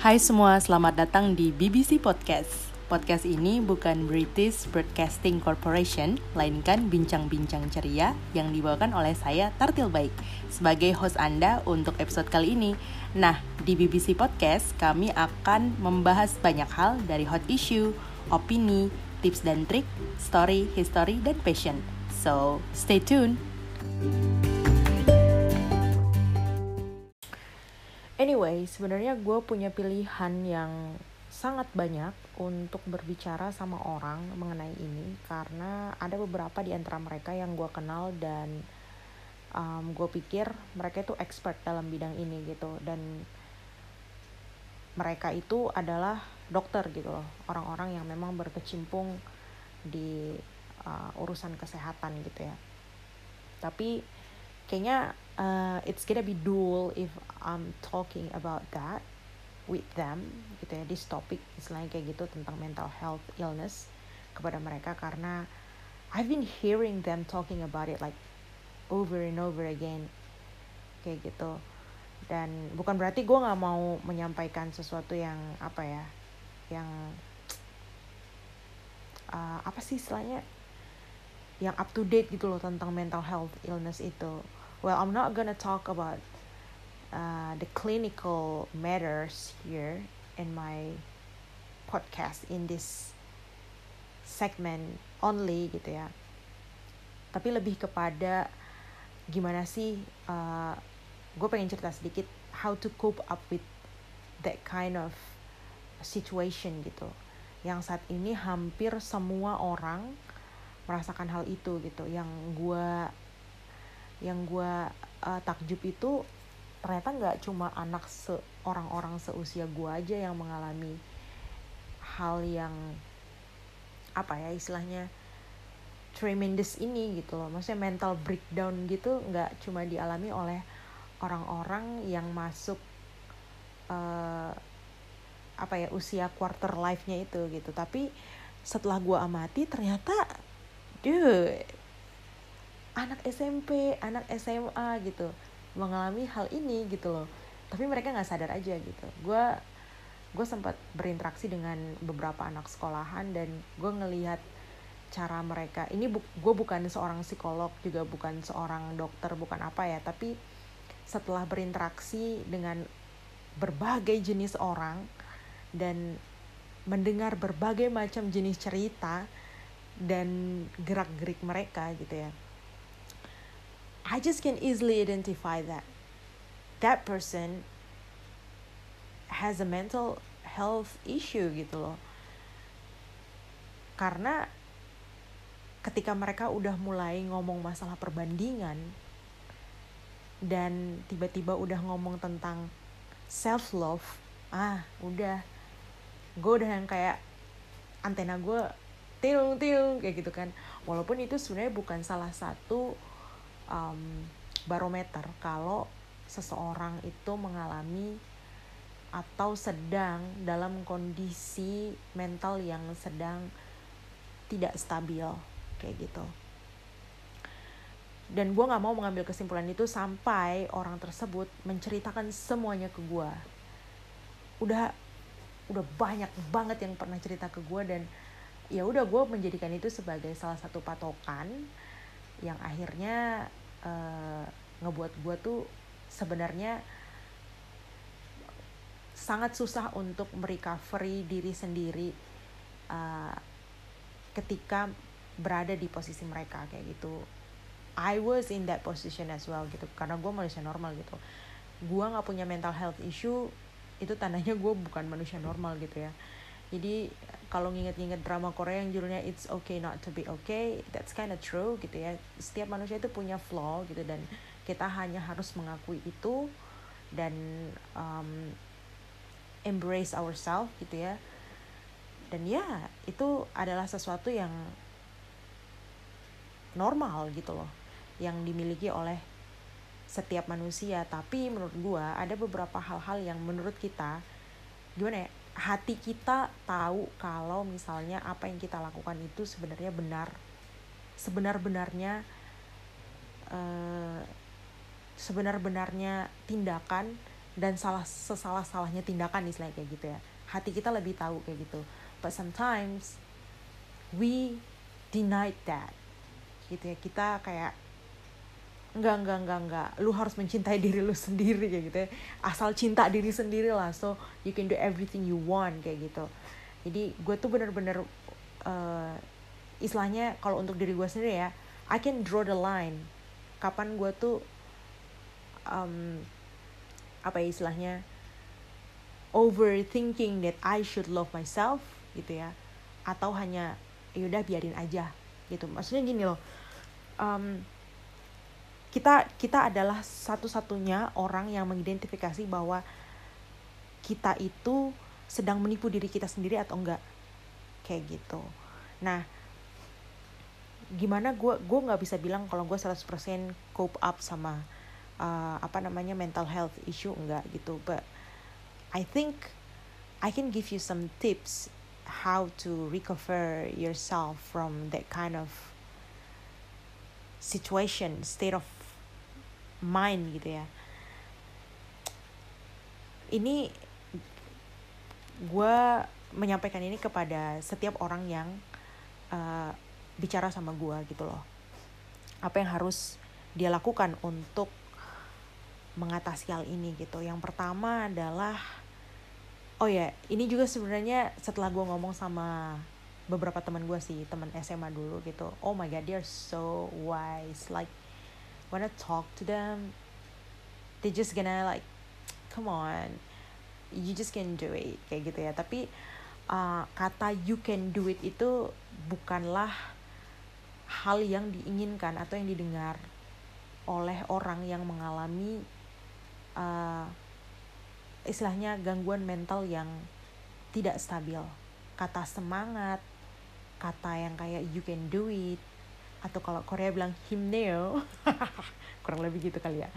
Hai semua, selamat datang di BBC Podcast. Podcast ini bukan British Broadcasting Corporation, melainkan bincang-bincang ceria yang dibawakan oleh saya Tartil Baik sebagai host Anda untuk episode kali ini. Nah, di BBC Podcast kami akan membahas banyak hal dari hot issue, opini, tips dan trik, story, history, dan passion. So, stay tuned. Anyway, sebenarnya gue punya pilihan yang sangat banyak untuk berbicara sama orang mengenai ini karena ada beberapa di antara mereka yang gue kenal dan um, gue pikir mereka itu expert dalam bidang ini gitu. Dan mereka itu adalah dokter gitu loh orang-orang yang memang berkecimpung di uh, urusan kesehatan gitu ya. Tapi kayaknya uh, it's gonna be dual if I'm talking about that with them gitu ya. This topic istilahnya kayak gitu tentang mental health illness kepada mereka karena I've been hearing them talking about it like over and over again kayak gitu. Dan bukan berarti gue nggak mau menyampaikan sesuatu yang apa ya yang uh, apa sih istilahnya? Yang up to date gitu loh tentang mental health illness itu well i'm not gonna talk about uh, the clinical matters here in my podcast in this segment only gitu ya. Tapi lebih kepada gimana sih uh, gue pengen cerita sedikit how to cope up with that kind of situation gitu. Yang saat ini hampir semua orang merasakan hal itu gitu. Yang gue yang gue uh, takjub itu ternyata nggak cuma anak se orang-orang seusia gue aja yang mengalami hal yang apa ya istilahnya tremendous ini gitu loh. Maksudnya mental breakdown gitu nggak cuma dialami oleh orang-orang yang masuk uh, apa ya usia quarter life-nya itu gitu. Tapi setelah gue amati ternyata dude anak SMP anak SMA gitu mengalami hal ini gitu loh. Tapi mereka nggak sadar aja gitu. Gue gue sempat berinteraksi dengan beberapa anak sekolahan dan gue ngelihat cara mereka ini bu gue bukan seorang psikolog juga bukan seorang dokter bukan apa ya tapi setelah berinteraksi dengan berbagai jenis orang dan mendengar berbagai macam jenis cerita dan gerak-gerik mereka gitu ya I just can easily identify that that person has a mental health issue gitu loh. Karena ketika mereka udah mulai ngomong masalah perbandingan dan tiba-tiba udah ngomong tentang self love, ah udah gue udah yang kayak antena gue tiung tiung kayak gitu kan walaupun itu sebenarnya bukan salah satu um, barometer kalau seseorang itu mengalami atau sedang dalam kondisi mental yang sedang tidak stabil kayak gitu. Dan gue nggak mau mengambil kesimpulan itu sampai orang tersebut menceritakan semuanya ke gue udah udah banyak banget yang pernah cerita ke gue dan ya udah gue menjadikan itu sebagai salah satu patokan yang akhirnya uh, ngebuat gue tuh sebenarnya sangat susah untuk merecovery diri sendiri uh, ketika berada di posisi mereka kayak gitu. I was in that position as well gitu. Karena gue manusia normal gitu. Gue nggak punya mental health issue itu tandanya gue bukan manusia normal gitu ya. Jadi kalau nginget-nginget drama Korea yang judulnya It's Okay Not to Be Okay that's kind of true gitu ya. Setiap manusia itu punya flaw gitu dan kita hanya harus mengakui itu dan um, embrace ourselves gitu ya. Dan ya itu adalah sesuatu yang normal gitu loh yang dimiliki oleh setiap manusia. Tapi menurut gua ada beberapa hal-hal yang menurut kita gimana ya hati kita tahu kalau misalnya apa yang kita lakukan itu sebenarnya benar. Sebenar-benarnya uh, sebenar-benarnya tindakan dan salah sesalah salahnya tindakan istilahnya kayak gitu ya. Hati kita lebih tahu kayak gitu. But sometimes we denied that. Gitu ya kita kayak enggak enggak enggak enggak. Lu harus mencintai diri lu sendiri kayak gitu ya. Asal cinta diri sendiri lah. So you can do everything you want kayak gitu. Jadi gue tuh bener-bener uh, istilahnya kalau untuk diri gue sendiri ya I can draw the line. Kapan gue tuh um, apa ya istilahnya overthinking that I should love myself gitu ya. Atau hanya yaudah biarin aja gitu. Maksudnya gini loh. Um, kita kita adalah satu-satunya orang yang mengidentifikasi bahwa kita itu sedang menipu diri kita sendiri atau enggak. Kayak gitu. Nah gimana gue gue nggak bisa bilang kalau gue 100% cope up sama uh, apa namanya mental health issue enggak gitu. But I think I can give you some tips how to recover yourself from that kind of situation state of mind gitu ya. Ini gue menyampaikan ini kepada setiap orang yang uh, bicara sama gue gitu loh. Apa yang harus dia lakukan untuk mengatasi hal ini gitu. Yang pertama adalah oh ya ini juga sebenarnya setelah gue ngomong sama beberapa teman gue sih teman SMA dulu gitu. Oh my god they're so wise. Like when I talk to them they just gonna like come on you just can do it kayak gitu ya. Tapi uh, kata you can do it itu bukanlah hal yang diinginkan atau yang didengar oleh orang yang mengalami uh, istilahnya gangguan mental yang tidak stabil. Kata semangat kata yang kayak you can do it atau kalau Korea bilang himneo kurang lebih gitu kali ya.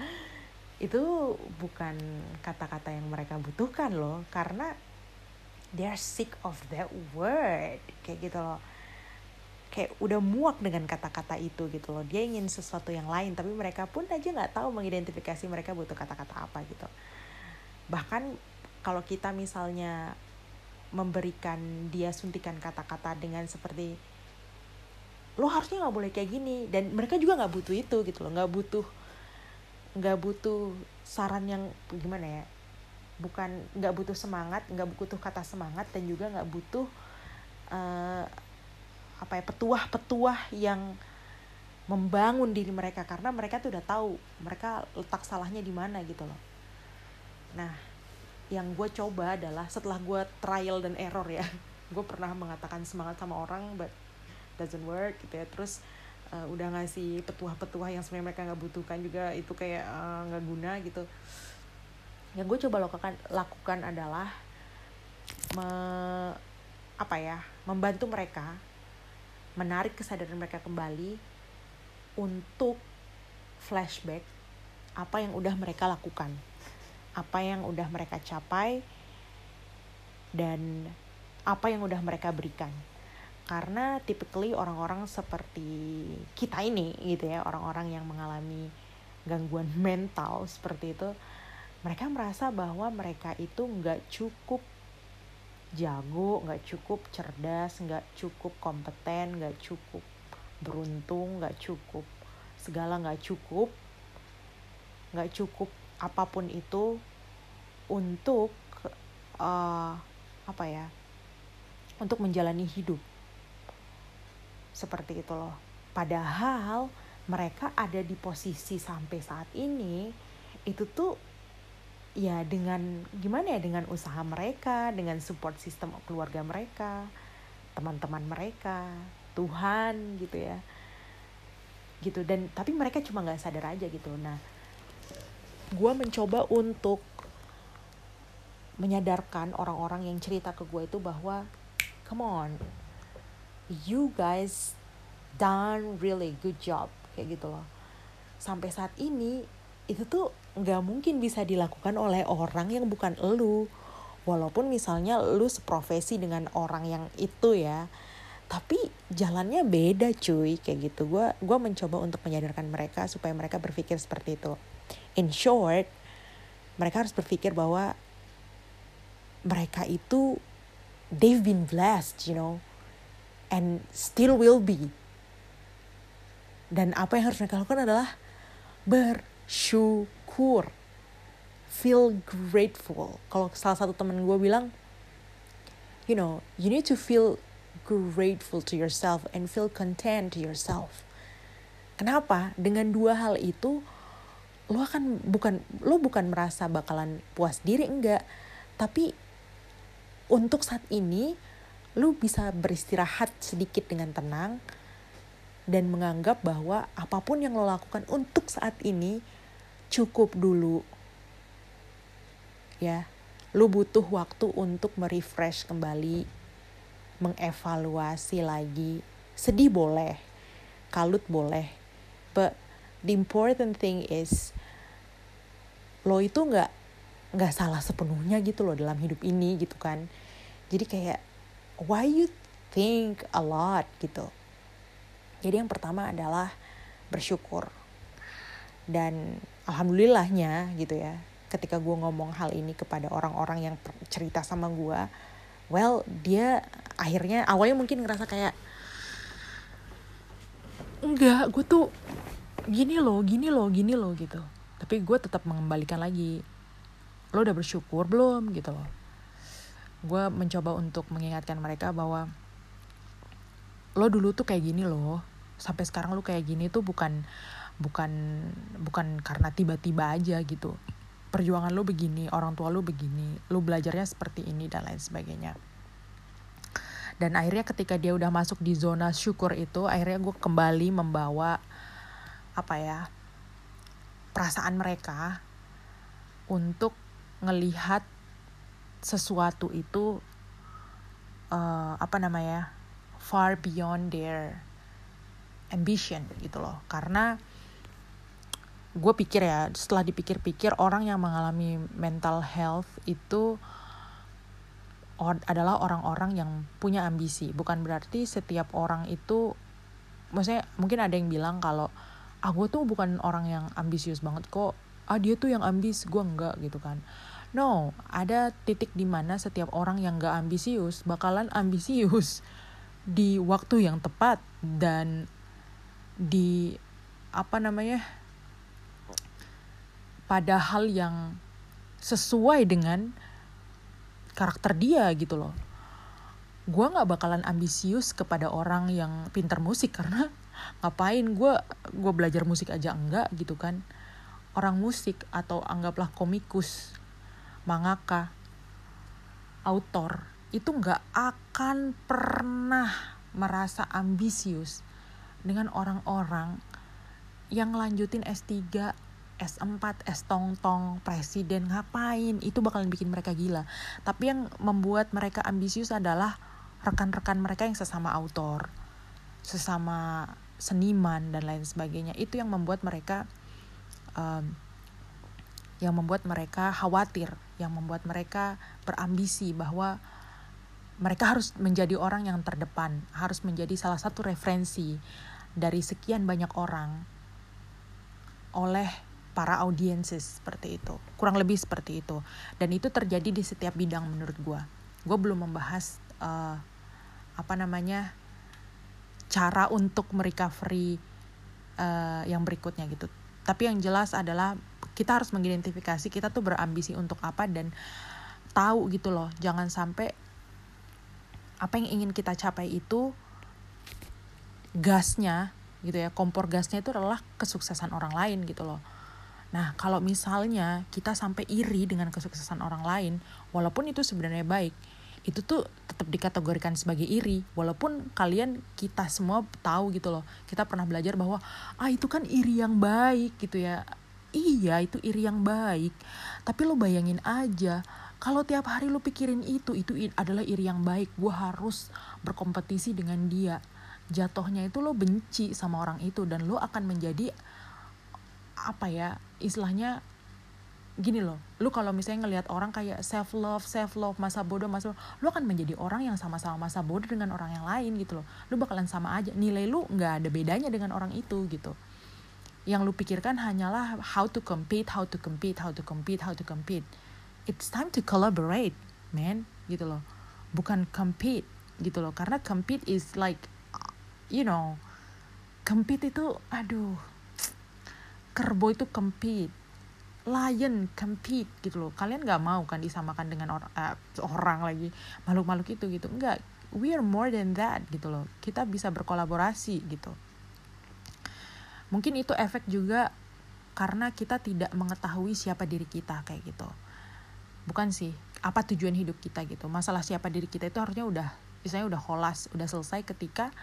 Itu bukan kata-kata yang mereka butuhkan loh karena they are sick of that word. Kayak gitu loh. Kayak udah muak dengan kata-kata itu gitu loh. Dia ingin sesuatu yang lain tapi mereka pun aja nggak tahu mengidentifikasi mereka butuh kata-kata apa gitu. Bahkan kalau kita misalnya memberikan dia suntikan kata-kata dengan seperti lo harusnya nggak boleh kayak gini. Dan mereka juga nggak butuh itu gitu loh. Nggak butuh nggak butuh saran yang gimana ya bukan nggak butuh semangat nggak butuh kata semangat dan juga nggak butuh uh, apa ya petuah-petuah yang membangun diri mereka. Karena mereka tuh udah tahu mereka letak salahnya di mana gitu loh. Nah yang gue coba adalah setelah gue trial dan error ya. Gue pernah mengatakan semangat sama orang but doesn't work gitu ya terus uh, udah ngasih petuah-petuah yang sebenarnya mereka nggak butuhkan juga itu kayak eh, nggak uh, guna gitu yang gue coba lakukan lakukan adalah me, apa ya membantu mereka menarik kesadaran mereka kembali untuk flashback apa yang udah mereka lakukan, apa yang udah mereka capai, dan apa yang udah mereka berikan. Karena typically orang-orang seperti kita ini gitu ya, orang-orang yang mengalami gangguan mental seperti itu, mereka merasa bahwa mereka itu nggak cukup jago nggak cukup cerdas nggak cukup kompeten nggak cukup beruntung nggak cukup segala nggak cukup nggak cukup apa pun itu untuk uh, apa ya untuk menjalani hidup seperti itu loh. Padahal mereka ada di posisi sampai saat ini itu tuh ya dengan gimana ya dengan usaha mereka dengan support sistem keluarga mereka teman-teman mereka Tuhan gitu ya. Gitu dan tapi mereka cuma nggak sadar aja gitu. Nah gue mencoba untuk menyadarkan orang-orang yang cerita ke gue itu bahwa come on you guys done really good job kayak gitu loh. Sampai saat ini itu tuh nggak mungkin bisa dilakukan oleh orang yang bukan elu walaupun misalnya lu seprofesi dengan orang yang itu ya tapi jalannya beda cuy kayak gitu. Gue gua mencoba untuk menyadarkan mereka supaya mereka berpikir seperti itu. In short mereka harus berpikir bahwa mereka itu they've been blessed you know and still will be. Dan apa yang harus mereka lakukan adalah bersyukur. Feel grateful. Kalau salah satu teman gue bilang you know you need to feel grateful to yourself and feel content to yourself. Kenapa? Dengan dua hal itu lo akan bukan lo bukan merasa bakalan puas diri enggak. Tapi untuk saat ini lo bisa beristirahat sedikit dengan tenang dan menganggap bahwa apa pun yang lo lakukan untuk saat ini cukup dulu. Ya, lo butuh waktu untuk merefresh kembali, mengevaluasi lagi. Sedih boleh, kalut boleh, but the important thing is lo itu nggak nggak salah sepenuhnya gitu loh dalam hidup ini gitu kan. Jadi kayak why you think a lot gitu. Jadi yang pertama adalah bersyukur. Dan alhamdulillahnya gitu ya, ketika gue ngomong hal ini kepada orang-orang yang cerita sama gue, well dia akhirnya awalnya mungkin ngerasa kayak enggak gue tuh gini loh gini loh gini loh gitu. Tapi gue tetap mengembalikan lagi lo udah bersyukur belum? gitu loh gue mencoba untuk mengingatkan mereka bahwa lo dulu tuh kayak gini loh. Sampai sekarang lu kayak gini tuh bukan bukan bukan karena tiba-tiba aja gitu. Perjuangan lu begini orang tua lu begini lu belajarnya seperti ini dan lain sebagainya. Dan akhirnya ketika dia udah masuk di zona syukur itu akhirnya gue kembali membawa apa ya perasaan mereka untuk ngelihat sesuatu itu uh, apa namanya far beyond their ambition gitu loh. Karena gue pikir ya setelah dipikir-pikir orang yang mengalami mental health itu adalah orang-orang yang punya ambisi. Bukan berarti setiap orang itu maksudnya mungkin ada yang bilang kalau ah tuh bukan orang yang ambisius banget kok. Ah dia tuh yang ambis gue enggak gitu kan no ada titik di mana setiap orang yang gak ambisius bakalan ambisius di waktu yang tepat dan di apa namanya pada hal yang sesuai dengan karakter dia gitu loh. Gue nggak bakalan ambisius kepada orang yang pintar musik karena ngapain gue gue belajar musik aja enggak gitu kan. Orang musik atau anggaplah komikus mangaka autor itu nggak akan pernah merasa ambisius dengan orang-orang yang ngelanjutin S3, S4, S tong-tong, presiden ngapain, itu bakalan bikin mereka gila. Tapi yang membuat mereka ambisius adalah rekan-rekan mereka yang sesama autor, sesama seniman dan lain sebagainya. Itu yang membuat mereka um, yang membuat mereka khawatir, yang membuat mereka berambisi bahwa mereka harus menjadi orang yang terdepan, harus menjadi salah satu referensi dari sekian banyak orang oleh para audiences seperti itu kurang lebih seperti itu. Dan itu terjadi di setiap bidang menurut gue gue belum membahas uh, apa namanya cara untuk merecovery uh, yang berikutnya gitu tapi yang jelas adalah kita harus mengidentifikasi kita tuh berambisi untuk apa dan tahu gitu loh. Jangan sampai apa yang ingin kita capai itu gasnya gitu ya kompor gasnya itu adalah kesuksesan orang lain gitu loh. Nah kalau misalnya kita sampai iri dengan kesuksesan orang lain walaupun itu sebenarnya baik itu tuh tetap dikategorikan sebagai iri. Walaupun kalian kita semua tahu gitu loh. Kita pernah belajar bahwa ah itu kan iri yang baik gitu ya. Iya itu iri yang baik. Tapi lo bayangin aja kalau tiap hari lo pikirin itu itu adalah iri yang baik. Gue harus berkompetisi dengan dia. Jatuhnya itu lo benci sama orang itu dan lo akan menjadi apa ya istilahnya gini loh, lo kalau misalnya ngelihat orang kayak self love, self love, masa bodoh, masa bodoh, lo akan menjadi orang yang sama-sama masa bodoh dengan orang yang lain gitu loh. Lo bakalan sama aja, nilai lo nggak ada bedanya dengan orang itu gitu. yang lu pikirkan hanyalah how to compete, how to compete, how to compete, how to compete. It's time to collaborate, man, gitu loh. Bukan compete, gitu loh. Karena compete is like, you know, compete itu, aduh, kerbo itu compete, lion compete, gitu loh. Kalian gak mau kan disamakan dengan or uh, orang lagi, makhluk-makhluk itu gitu. Enggak, we are more than that, gitu loh. Kita bisa berkolaborasi, gitu mungkin itu efek juga karena kita tidak mengetahui siapa diri kita kayak gitu bukan sih apa tujuan hidup kita gitu masalah siapa diri kita itu harusnya udah misalnya udah holas udah selesai ketika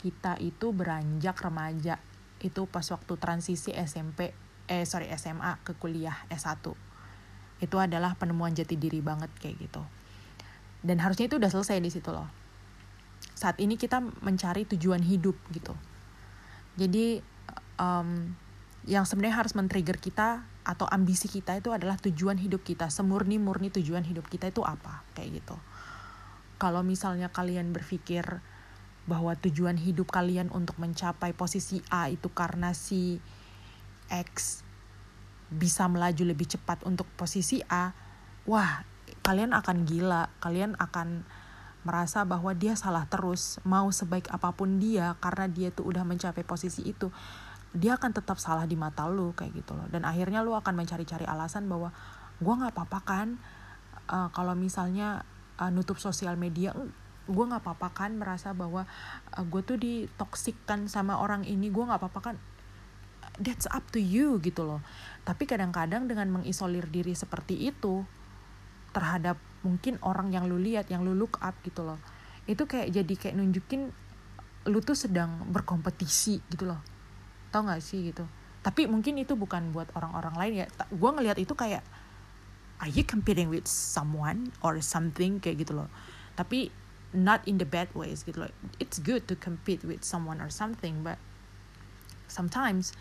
kita itu beranjak remaja itu pas waktu transisi SMP eh sorry SMA ke kuliah S1 itu adalah penemuan jati diri banget kayak gitu. Dan harusnya itu udah selesai di situ loh. Saat ini kita mencari tujuan hidup gitu. Jadi um, yang sebenarnya harus men-trigger kita atau ambisi kita itu adalah tujuan hidup kita semurni murni tujuan hidup kita itu apa kayak gitu. Kalau misalnya kalian berpikir bahwa tujuan hidup kalian untuk mencapai posisi A itu karena si X bisa melaju lebih cepat untuk posisi A wah kalian akan gila. Kalian akan merasa bahwa dia salah terus mau sebaik apa pun dia karena dia tuh udah mencapai posisi itu. Dia akan tetap salah di mata lu kayak gitu loh. Dan akhirnya lu akan mencari-cari alasan bahwa gue nggak apa-apa kan uh, kalau misalnya uh, nutup sosial media gue nggak apa-apa kan merasa bahwa uh, eh, gue tuh ditoksikkan sama orang ini gue nggak apa-apa kan that's up to you gitu loh. Tapi kadang-kadang dengan mengisolir diri seperti itu terhadap mungkin orang yang lu lihat yang lu look up gitu loh itu kayak jadi kayak nunjukin lu tuh sedang berkompetisi gitu loh. Tau gak sih gitu? Tapi mungkin itu bukan buat orang-orang lain ya. Gue ngelihat itu kayak are you competing with someone or something? kayak gitu loh. Tapi not in the bad ways gitu loh. It's good to compete with someone or something but sometimes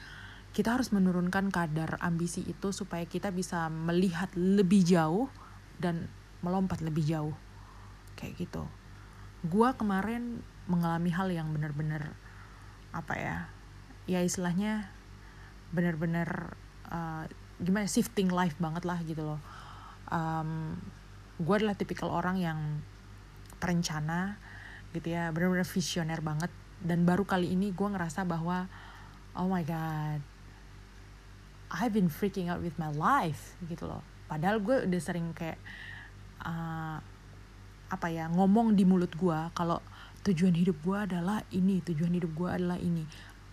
kita harus menurunkan kadar ambisi itu supaya kita bisa melihat lebih jauh dan melompat lebih jauh. Kayak gitu. Gue kemarin mengalami hal yang benar-benar apa ya ya istilahnya bener-bener uh, gimana shifting life banget lah gitu loh. Um, gue adalah tipikal orang yang perencana gitu ya bener-bener visioner banget. Dan baru kali ini gue ngerasa bahwa oh my god I've been freaking out with my life gitu loh. Padahal gue udah sering kayak uh, apa ya ngomong di mulut gue kalau tujuan hidup gue adalah ini tujuan hidup gue adalah ini.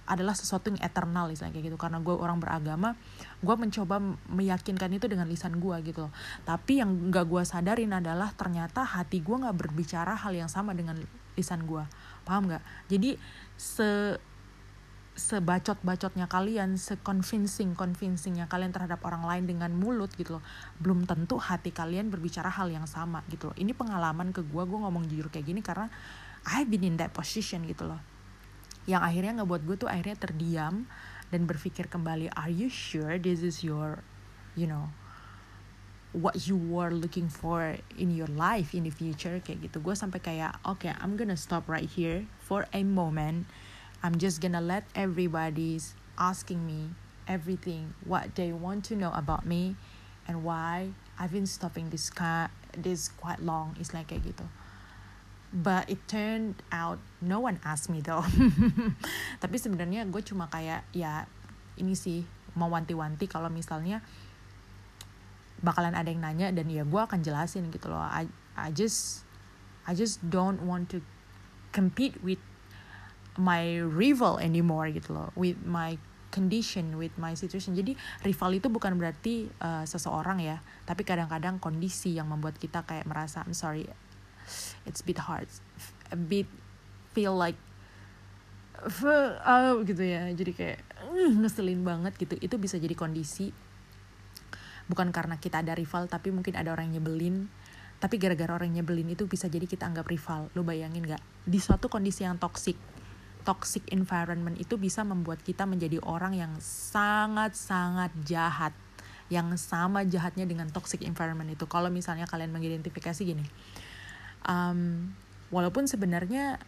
Adalah sesuatu yang eternal misalnya kayak gitu. Karena gue orang beragama gue mencoba meyakinkan itu dengan lisan gue gitu loh. Tapi yang gak gue sadarin adalah ternyata hati gue nggak berbicara hal yang sama dengan lisan gue. Paham nggak? Jadi se sebacot-bacotnya kalian, se-convincing convincingnya kalian terhadap orang lain dengan mulut gitu loh, belum tentu hati kalian berbicara hal yang sama gitu loh. Ini pengalaman ke gue, gue ngomong jujur kayak gini karena I've been in that position gitu loh. Yang akhirnya ngebuat gue tuh akhirnya terdiam dan berpikir kembali are you sure this is your you know what you were looking for in your life in the future? Kayak gitu. Gue sampai kayak oke okay, I'm gonna stop right here for a moment I'm just gonna let everybody's asking me everything what they want to know about me and why I've been stopping this car this quite long. It's like kayak gitu. But it turned out no one asked me though. Tapi sebenarnya gue cuma kayak ya ini sih mau wanti-wanti kalau misalnya bakalan ada yang nanya dan ya gue akan jelasin gitu loh. I, I just I just don't want to compete with my rival anymore gitu loh with my condition with my situation. Jadi rival itu bukan berarti uh, seseorang ya tapi kadang-kadang kondisi yang membuat kita kayak merasa I'm sorry it's a bit hard a bit feel like uh, gitu ya. Jadi kayak uh, ngeselin banget gitu. Itu bisa jadi kondisi bukan karena kita ada rival tapi mungkin ada orang yang nyebelin. Tapi gara-gara orang nyebelin itu bisa jadi kita anggap rival. Lu bayangin nggak? Di suatu kondisi yang toxic toxic environment itu bisa membuat kita menjadi orang yang sangat-sangat jahat. Yang sama jahatnya dengan toxic environment itu. Kalau misalnya kalian mengidentifikasi gini um, walaupun sebenarnya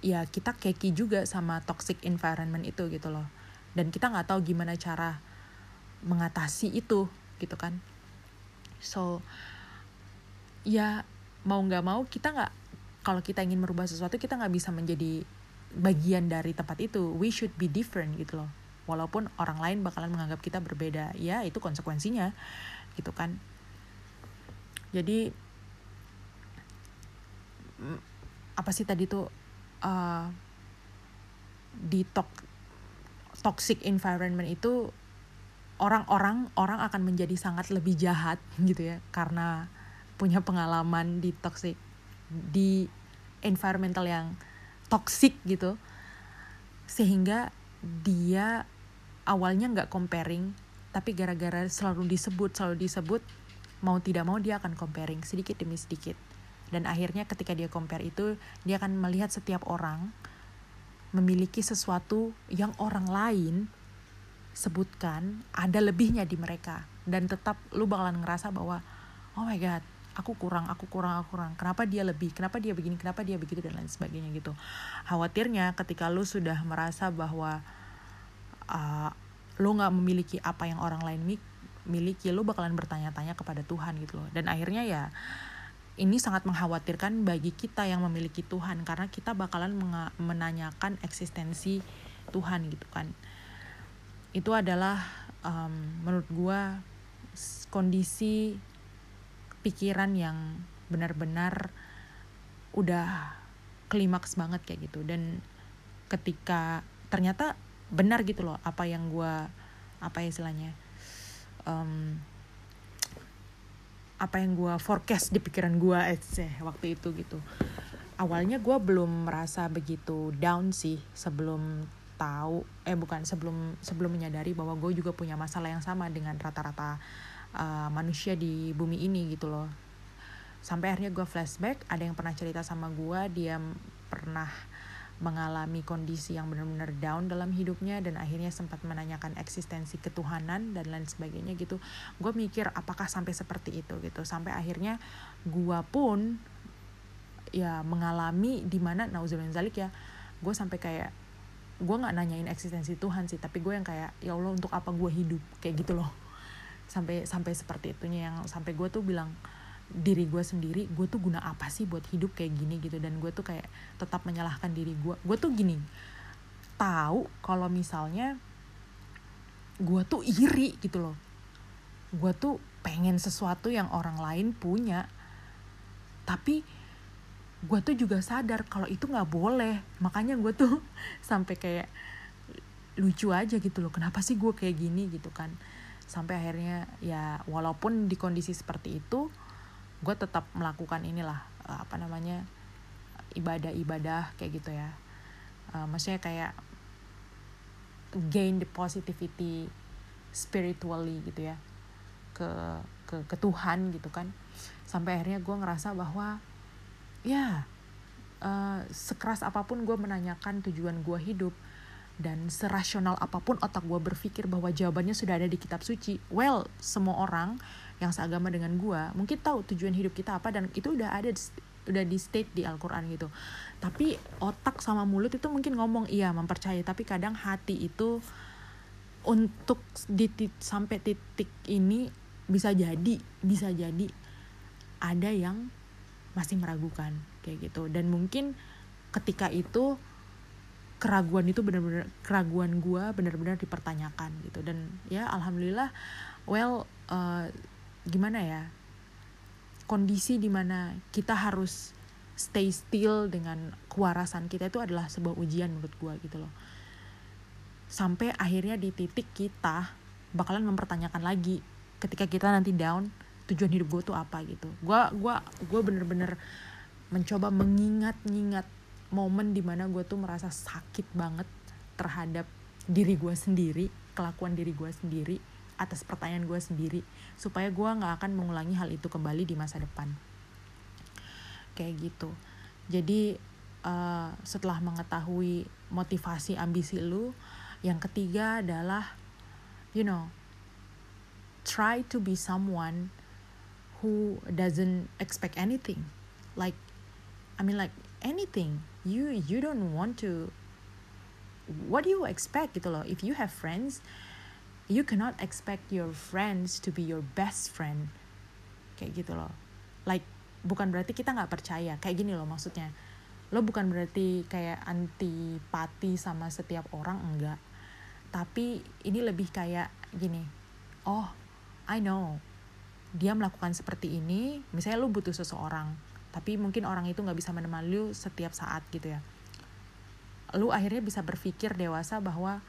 ya kita keki juga sama toxic environment itu gitu loh. Dan kita nggak tahu gimana cara mengatasi itu gitu kan. So ya mau nggak mau kita nggak kalau kita ingin merubah sesuatu kita nggak bisa menjadi bagian dari tempat itu we should be different gitu loh. Walaupun orang lain bakalan menganggap kita berbeda ya itu konsekuensinya gitu kan. Jadi mm, apa sih tadi tuh uh, di tok toxic environment itu orang-orang orang akan menjadi sangat lebih jahat gitu ya karena punya pengalaman di toxic di environmental yang toxic gitu. Sehingga dia awalnya nggak comparing tapi gara-gara selalu disebut selalu disebut mau tidak mau dia akan comparing sedikit demi sedikit. Dan akhirnya ketika dia compare itu dia akan melihat setiap orang memiliki sesuatu yang orang lain sebutkan ada lebihnya di mereka. Dan tetap lu bakalan ngerasa bahwa oh my god aku kurang aku kurang aku kurang. Kenapa dia lebih kenapa dia begini kenapa dia begitu dan lain sebagainya gitu. Khawatirnya ketika lu sudah merasa bahwa uh, lu nggak memiliki apa yang orang lain miliki lu bakalan bertanya-tanya kepada Tuhan gitu loh. Dan akhirnya ya ini sangat mengkhawatirkan bagi kita yang memiliki Tuhan. Karena kita bakalan menanyakan eksistensi Tuhan gitu kan. Itu adalah um, menurut gue kondisi pikiran yang benar-benar udah klimaks banget kayak gitu. Dan ketika ternyata benar gitu loh apa yang gue apa ya istilahnya um, apa yang gue forecast di pikiran gue eh waktu itu gitu. Awalnya gue belum merasa begitu down sih sebelum tahu eh bukan sebelum sebelum menyadari bahwa gue juga punya masalah yang sama dengan rata-rata uh, manusia di bumi ini gitu loh. Sampai akhirnya gue flashback ada yang pernah cerita sama gue dia pernah mengalami kondisi yang benar-benar down dalam hidupnya dan akhirnya sempat menanyakan eksistensi ketuhanan dan lain sebagainya gitu. Gue mikir apakah sampai seperti itu gitu. Sampai akhirnya gue pun ya mengalami di mana nauzubillah zalik ya gue sampai kayak gue nggak nanyain eksistensi Tuhan sih tapi gue yang kayak ya Allah untuk apa gue hidup? Kayak gitu loh sampai sampai seperti itunya yang sampai gue tuh bilang diri gue sendiri gue tuh guna apa sih buat hidup kayak gini? Gitu. Dan gue tuh kayak tetap menyalahkan diri gue gue tuh gini tahu kalau misalnya gue tuh iri gitu loh. Gue tuh pengen sesuatu yang orang lain punya tapi gue tuh juga sadar kalau itu nggak boleh. Makanya gue tuh sampai kayak lucu aja gitu loh kenapa sih gue kayak gini? Gitu kan sampai akhirnya ya walaupun di kondisi seperti itu gue tetap melakukan inilah uh, apa namanya ibadah-ibadah kayak gitu ya. Uh, maksudnya kayak gain the positivity spiritually gitu ya. Ke ke ke Tuhan gitu kan. Sampai akhirnya gue ngerasa bahwa ya uh, sekeras apa pun gue menanyakan tujuan gue hidup dan serasional apa pun otak gue berpikir bahwa jawabannya sudah ada di kitab suci. Well semua orang yang seagama dengan gua mungkin tahu tujuan hidup kita apa dan itu udah ada udah di state di Al-Quran gitu. Tapi otak sama mulut itu mungkin ngomong iya mempercayai. Tapi kadang hati itu untuk di sampai titik ini bisa jadi bisa jadi ada yang masih meragukan kayak gitu. Dan mungkin ketika itu keraguan itu benar-benar keraguan gue benar-benar dipertanyakan gitu. Dan ya alhamdulillah well uh, gimana ya kondisi di mana kita harus stay still dengan kewarasan kita itu adalah sebuah ujian menurut gue gitu loh. Sampai akhirnya di titik kita bakalan mempertanyakan lagi ketika kita nanti down tujuan hidup gue tuh apa gitu. Gue gua gue bener-bener mencoba mengingat-ingat momen di mana gue tuh merasa sakit banget terhadap diri gue sendiri kelakuan diri gue sendiri atas pertanyaan gue sendiri supaya gue nggak akan mengulangi hal itu kembali di masa depan. Kayak gitu. Jadi uh, setelah mengetahui motivasi ambisi lu yang ketiga adalah you know try to be someone who doesn't expect anything. Like I mean like anything you you don't want to what do you expect gitu loh? If you have friends you cannot expect your friends to be your best friend. Kayak gitu loh. Like bukan berarti kita nggak percaya. Kayak gini loh maksudnya. Lo bukan berarti kayak antipati sama setiap orang enggak. Tapi ini lebih kayak gini. Oh I know. Dia melakukan seperti ini misalnya lo butuh seseorang tapi mungkin orang itu nggak bisa menemani lu setiap saat gitu ya. Lu akhirnya bisa berpikir dewasa bahwa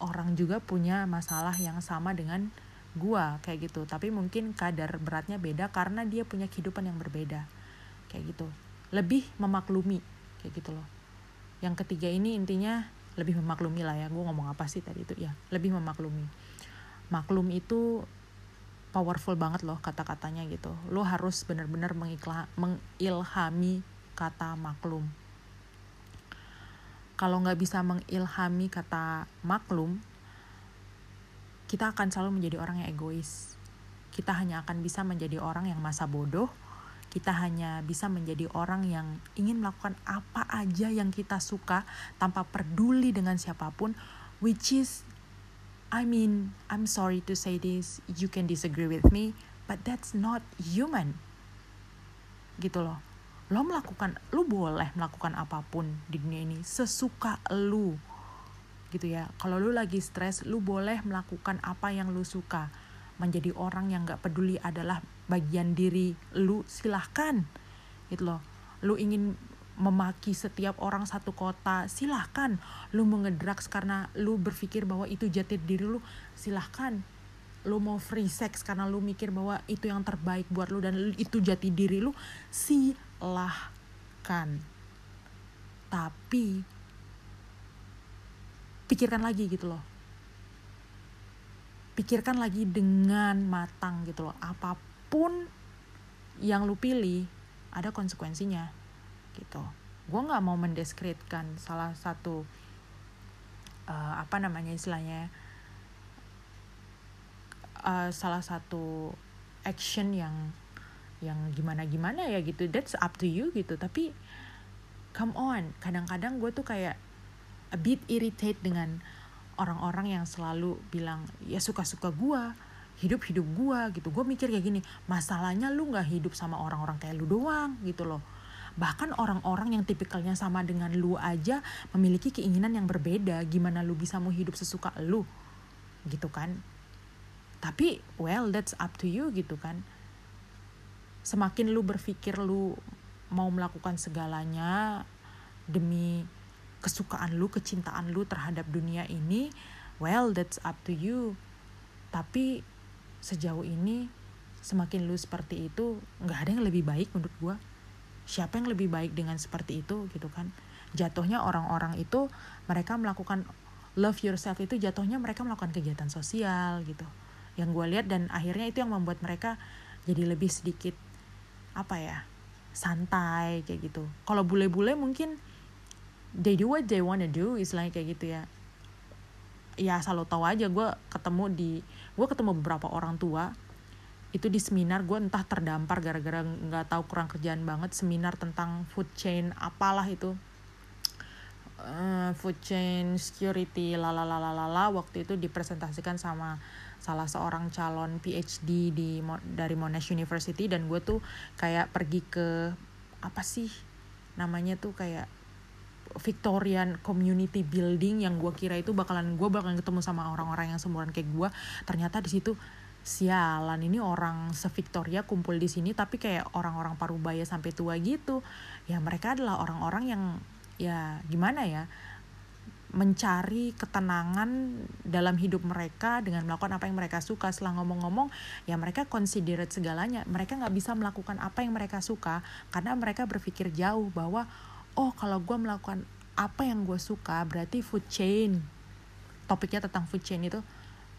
orang juga punya masalah yang sama dengan gua kayak gitu. Tapi mungkin kadar beratnya beda karena dia punya kehidupan yang berbeda kayak gitu. Lebih memaklumi kayak gitu loh. Yang ketiga ini intinya lebih memaklumi lah ya. Gue ngomong apa sih tadi itu? Ya lebih memaklumi. Maklum itu powerful banget loh kata-katanya gitu lo harus benar-benar mengilhami kata maklum kalau nggak bisa mengilhami kata maklum, kita akan selalu menjadi orang yang egois. Kita hanya akan bisa menjadi orang yang masa bodoh. Kita hanya bisa menjadi orang yang ingin melakukan apa aja yang kita suka tanpa peduli dengan siapa pun, which is, I mean, I'm sorry to say this, you can disagree with me, but that's not human. Gitu loh. Lo melakukan lo boleh melakukan apa pun di dunia ini sesuka lu. Gitu ya. Kalau lu lagi stres lu boleh melakukan apa yang lu suka. Menjadi orang yang gak peduli adalah bagian diri lu silahkan. Gitu loh. Lu ingin memaki setiap orang satu kota silahkan lu mau karena lu berpikir bahwa itu jati diri lu silahkan. Lu mau free sex karena lu mikir bahwa itu yang terbaik buat lu dan itu jati diri lu si lahkan tapi pikirkan lagi gitu loh. Pikirkan lagi dengan matang gitu loh. Apa pun yang lu pilih ada konsekuensinya gitu. Gue nggak mau mendeskripsikan salah satu uh, apa namanya istilahnya uh, salah satu action yang yang gimana gimana ya gitu. That's up to you gitu. Tapi come on kadang-kadang gue tuh kayak a bit irritate dengan orang-orang yang selalu bilang ya suka-suka gue hidup-hidup gue gitu. Gue mikir kayak gini masalahnya lu nggak hidup sama orang-orang kayak lu doang gitu loh bahkan orang-orang yang tipikalnya sama dengan lu aja memiliki keinginan yang berbeda gimana lu bisa mau hidup sesuka lu gitu kan tapi well that's up to you gitu kan semakin lu berpikir lu mau melakukan segalanya demi kesukaan lu, kecintaan lu terhadap dunia ini, well that's up to you. Tapi sejauh ini semakin lu seperti itu nggak ada yang lebih baik menurut gua. Siapa yang lebih baik dengan seperti itu gitu kan? Jatuhnya orang-orang itu mereka melakukan love yourself itu jatuhnya mereka melakukan kegiatan sosial gitu. Yang gue lihat dan akhirnya itu yang membuat mereka jadi lebih sedikit apa ya santai kayak gitu kalau bule-bule mungkin they do what they wanna do istilahnya kayak gitu ya ya selalu tahu aja gue ketemu di gue ketemu beberapa orang tua itu di seminar gue entah terdampar gara-gara nggak tahu kurang kerjaan banget seminar tentang food chain apalah itu. Uh, food chain security lalalalalala waktu itu dipresentasikan sama salah seorang calon PhD di dari Monash University dan gue tuh kayak pergi ke apa sih namanya tuh kayak Victorian Community Building yang gue kira itu bakalan gue bakalan ketemu sama orang-orang yang seumuran kayak gue ternyata di situ sialan ini orang se-Victoria kumpul di sini tapi kayak orang-orang parubaya sampai tua gitu. Ya mereka adalah orang-orang yang ya gimana ya mencari ketenangan dalam hidup mereka dengan melakukan apa yang mereka suka. Setelah ngomong-ngomong ya mereka considerate segalanya. Mereka nggak bisa melakukan apa yang mereka suka karena mereka berpikir jauh bahwa oh kalau gue melakukan apa yang gue suka berarti food chain. Topiknya tentang food chain itu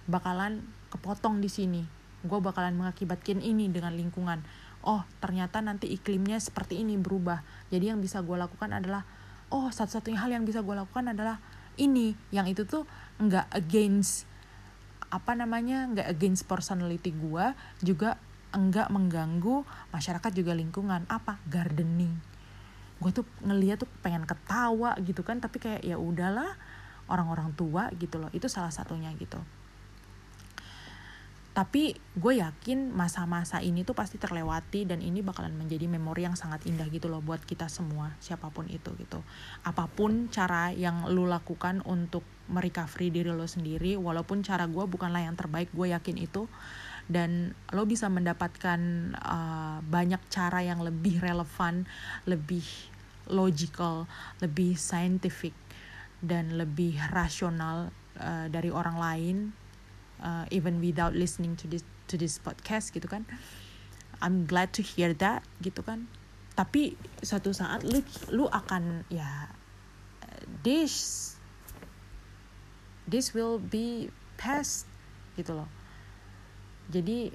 bakalan kepotong di sini. Gue bakalan mengakibatkan ini dengan lingkungan. Oh ternyata nanti iklimnya seperti ini berubah. Jadi yang bisa gue lakukan adalah oh satu-satunya hal yang bisa gue lakukan adalah ini. Yang itu tuh nggak against apa namanya nggak against personality gue juga enggak mengganggu masyarakat juga lingkungan. Apa? Gardening. Gue tuh ngeliat tuh pengen ketawa gitu kan tapi kayak ya udahlah orang-orang tua gitu loh. Itu salah satunya gitu tapi gue yakin masa-masa ini tuh pasti terlewati dan ini bakalan menjadi memori yang sangat indah gitu loh buat kita semua siapa pun itu gitu. Apa pun cara yang lu lakukan untuk merecovery diri lo sendiri walaupun cara gue bukanlah yang terbaik gue yakin itu. Dan lo bisa mendapatkan uh, banyak cara yang lebih relevan lebih logical lebih scientific dan lebih rasional uh, dari orang lain uh, even without listening to this to this podcast gitu kan. I'm glad to hear that gitu kan. Tapi suatu saat lu lu akan ya this this will be past gitu loh. Jadi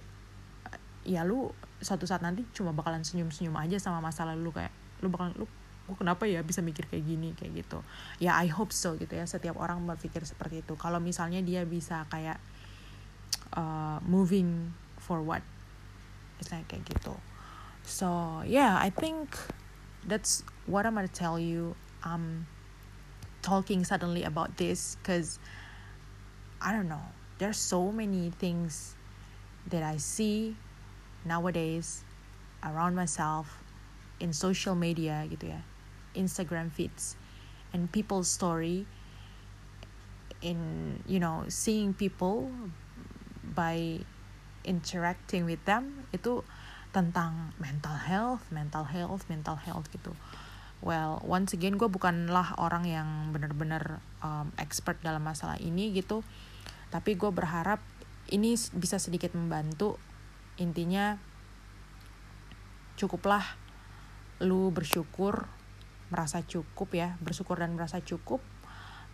ya lu suatu saat nanti cuma bakalan senyum-senyum aja sama masa lalu lu kayak lu bakalan lu gue kenapa ya bisa mikir kayak gini? kayak gitu. Ya I hope so gitu ya setiap orang berpikir seperti itu. Kalau misalnya dia bisa kayak uh, moving forward misalnya kayak gitu so yeah I think that's what I'm gonna tell you. I'm talking suddenly about this because I don't know. There's so many things that I see nowadays around myself in social media gitu ya Instagram feeds and people's story in you know seeing people by interacting with them itu tentang mental health, mental health, mental health gitu. Well, once again gue bukanlah orang yang benar-benar um, expert dalam masalah ini gitu, tapi gue berharap ini bisa sedikit membantu. Intinya cukuplah lu bersyukur, merasa cukup ya, bersyukur dan merasa cukup.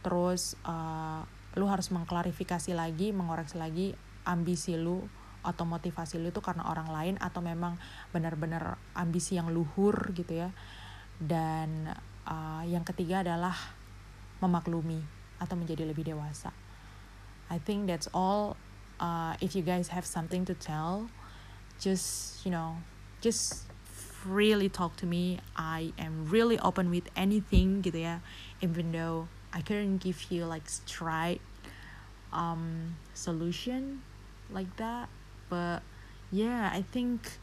Terus uh, lu harus mengklarifikasi lagi, mengoreksi lagi ambisi lu atau motivasi lu itu karena orang lain atau memang benar-benar ambisi yang luhur gitu ya. Dan uh, yang ketiga adalah memaklumi atau menjadi lebih dewasa. I think that's all uh, if you guys have something to tell just you know just really talk to me. I am really open with anything gitu ya. Even though I couldn't give you like straight um, solution like that but yeah I think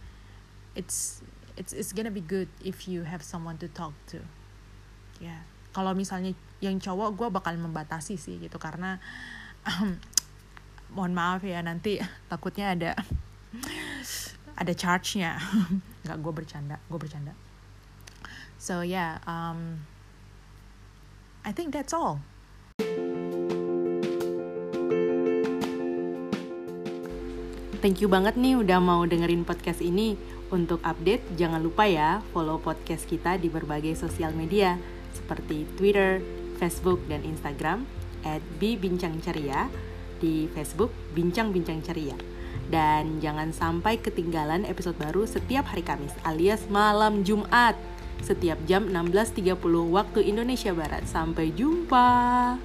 it's it's it's gonna be good if you have someone to talk to. Ya yeah. kalau misalnya yang cowok gue bakal membatasi sih gitu karena um, mohon maaf ya nanti takutnya ada ada charge-nya. Nggak gue bercanda gue bercanda. So yeah um, I think that's all Thank you banget nih udah mau dengerin podcast ini. Untuk update, jangan lupa ya follow podcast kita di berbagai sosial media seperti Twitter, Facebook, dan Instagram at Bincang Ceria di Facebook Bincang Bincang Ceria. Dan jangan sampai ketinggalan episode baru setiap hari Kamis alias malam Jumat setiap jam 16.30 waktu Indonesia Barat. Sampai jumpa.